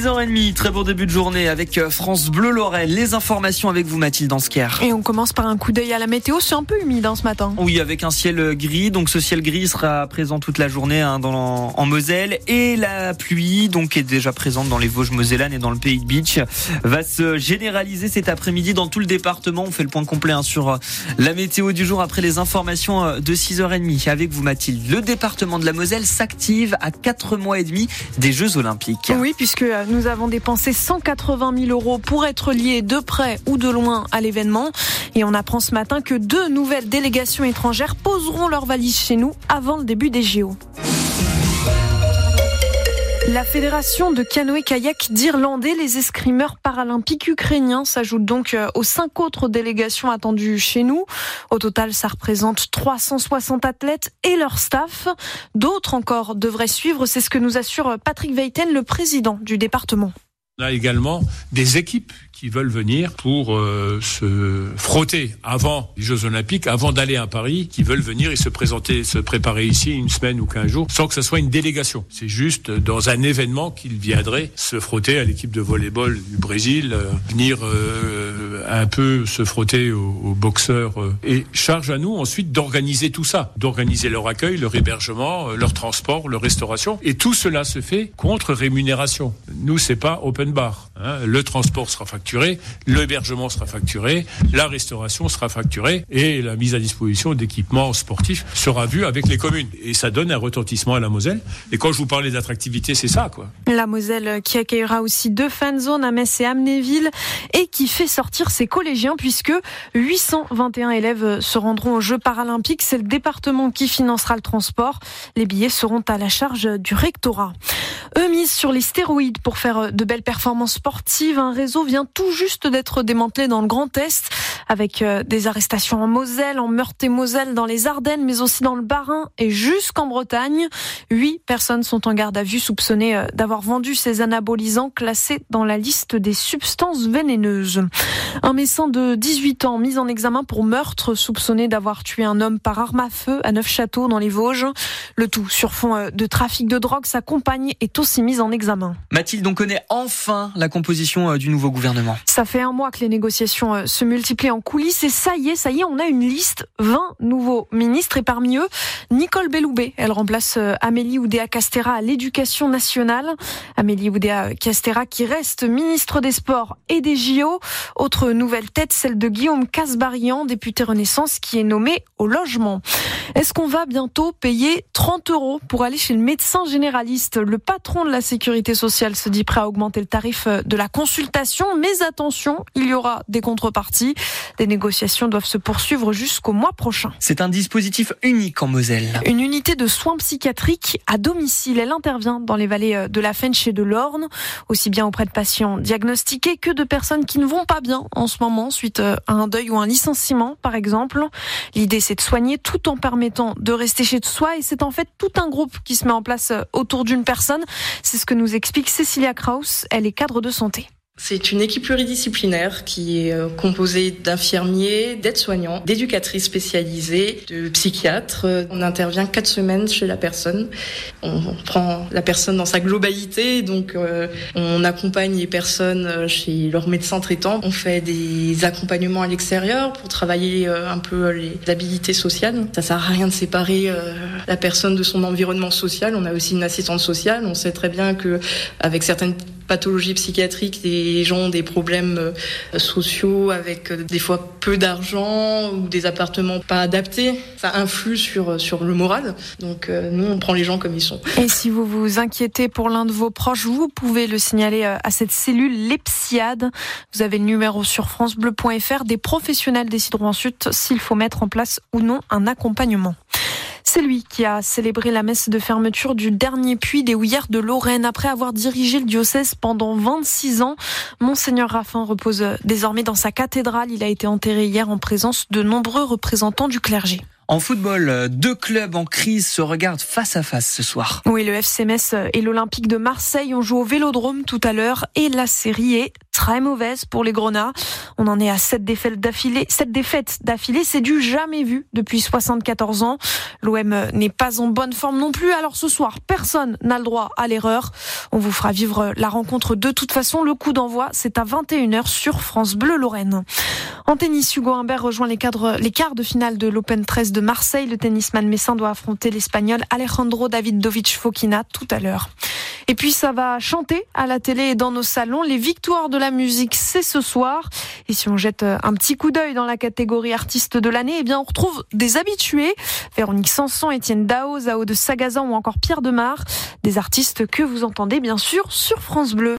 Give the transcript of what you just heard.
6h30, très beau début de journée avec euh, France Bleu Lorraine. Les informations avec vous Mathilde Ansker. Et on commence par un coup d'œil à la météo, c'est un peu humide hein, ce matin. Oui, avec un ciel gris, donc ce ciel gris sera présent toute la journée hein, dans, en Moselle et la pluie donc est déjà présente dans les Vosges mosellanes et dans le pays de Beach va se généraliser cet après-midi dans tout le département. On fait le point complet hein, sur euh, la météo du jour après les informations euh, de 6h30 avec vous Mathilde. Le département de la Moselle s'active à 4 mois et demi des Jeux Olympiques. Oui, puisque nous avons dépensé 180 000 euros pour être liés de près ou de loin à l'événement. Et on apprend ce matin que deux nouvelles délégations étrangères poseront leurs valises chez nous avant le début des JO. La fédération de canoë-kayak d'Irlandais, les escrimeurs paralympiques ukrainiens s'ajoutent donc euh, aux cinq autres délégations attendues chez nous. Au total, ça représente 360 athlètes et leur staff. D'autres encore devraient suivre, c'est ce que nous assure Patrick Veiten, le président du département. On a également des équipes qui veulent venir pour euh, se frotter avant les Jeux Olympiques, avant d'aller à Paris, qui veulent venir et se présenter, se préparer ici une semaine ou quinze jours, sans que ce soit une délégation. C'est juste dans un événement qu'ils viendraient se frotter à l'équipe de volleyball du Brésil, euh, venir euh, un peu se frotter aux, aux boxeurs. et charge à nous ensuite d'organiser tout ça, d'organiser leur accueil, leur hébergement, leur transport, leur restauration. Et tout cela se fait contre rémunération. Nous, c'est pas open bar. Hein. Le transport sera facturé, l'hébergement sera facturé, la restauration sera facturée et la mise à disposition d'équipements sportifs sera vue avec les communes. Et ça donne un retentissement à la Moselle. Et quand je vous parlais d'attractivité, c'est ça, quoi. La Moselle qui accueillera aussi deux fan zones à Metz et Amnéville et qui fait sortir ses collégiens puisque 821 élèves se rendront aux Jeux paralympiques. C'est le département qui financera le transport. Les billets seront à la charge du rectorat. Eux misent sur les stéroïdes pour faire de belles performances sportives. Un réseau vient tout juste d'être démantelé dans le Grand Est avec euh, des arrestations en Moselle, en Meurthe-et-Moselle, dans les Ardennes, mais aussi dans le Bas-Rhin et jusqu'en Bretagne. Huit personnes sont en garde à vue soupçonnées euh, d'avoir vendu ces anabolisants classés dans la liste des substances vénéneuses. Un médecin de 18 ans mis en examen pour meurtre soupçonné d'avoir tué un homme par arme à feu à Neufchâteau dans les Vosges. Le tout sur fond euh, de trafic de drogue. Sa compagne est aussi mise en examen. Mathilde, on connaît enfin la composition du nouveau gouvernement. Ça fait un mois que les négociations se multiplient en coulisses et ça y est, ça y est, on a une liste 20 nouveaux ministres et parmi eux, Nicole Belloubet. Elle remplace euh, Amélie Oudéa-Castera à l'éducation nationale. Amélie Oudéa-Castera qui reste ministre des Sports et des JO. Autre nouvelle tête, celle de Guillaume Casbarian, député Renaissance, qui est nommé au logement. Est-ce qu'on va bientôt payer 30 euros pour aller chez le médecin généraliste? Le patron de la sécurité sociale se dit prêt à augmenter le tarif euh, de la consultation, mais attention, il y aura des contreparties. Des négociations doivent se poursuivre jusqu'au mois prochain. C'est un dispositif unique en Moselle. Une unité de soins psychiatriques à domicile. Elle intervient dans les vallées euh, de la Fench et de l'Orne, aussi bien auprès de patients diagnostiqués que de personnes qui ne vont pas bien en ce moment suite euh, à un deuil ou un licenciement, par exemple. L'idée, c'est de soigner tout en permettant de rester chez soi et c'est en fait tout un groupe qui se met en place euh, autour d'une personne. C'est ce que nous explique Cécilia Kraus. Elle est cadre de santé. C'est une équipe pluridisciplinaire qui est euh, composée d'infirmiers, d'aides-soignants, d'éducatrices spécialisées, de psychiatres. On intervient quatre semaines chez la personne. On prend la personne dans sa globalité, donc euh, on accompagne les personnes euh, chez leur médecin traitant. On fait des accompagnements à l'extérieur pour travailler un peu les habilités sociales. Ça sert à rien de séparer la personne de son environnement social. On a aussi une assistante sociale. On sait très bien que avec certaines pathologies psychiatriques, les gens ont des problèmes euh, sociaux avec euh, des fois peu d'argent ou des appartements pas adaptés. Ça influe sur, euh, sur le moral. Donc nous, on prend les gens comme ils sont. Et si vous vous inquiétez pour l'un de vos proches, vous pouvez le signaler à cette cellule l'Epsiade. Vous avez le numéro sur francebleu.fr. Des professionnels décideront ensuite s'il faut mettre en place ou non un accompagnement. C'est lui qui a célébré la messe de fermeture du dernier puits des Houillères de Lorraine. Après avoir dirigé le diocèse pendant 26 ans, Monseigneur Raffin repose désormais dans sa cathédrale. Il a été enterré hier en présence de nombreux représentants du clergé. En football, deux clubs en crise se regardent face à face ce soir. Oui, le FC et l'Olympique de Marseille ont joué au Vélodrome tout à l'heure et la série est très mauvaise pour les Grenats. On en est à 7 défaites d'affilée. 7 défaites d'affilée, c'est du jamais vu depuis 74 ans. L'OM n'est pas en bonne forme non plus. Alors ce soir, personne n'a le droit à l'erreur. On vous fera vivre la rencontre de toute façon. Le coup d'envoi, c'est à 21h sur France Bleu Lorraine. En tennis, Hugo Humbert rejoint les, cadres, les quarts de finale de l'Open 13 de Marseille. Le tennisman messin doit affronter l'Espagnol Alejandro Davidovic Fokina tout à l'heure. Et puis ça va chanter à la télé et dans nos salons. Les victoires de la musique, c'est ce soir. Et si on jette un petit coup d'œil dans la catégorie artiste de l'année, eh bien on retrouve des habitués. Véronique Sanson, Étienne Dao, Zao de Sagazan ou encore Pierre Demar. Des artistes que vous entendez bien sûr sur France Bleu.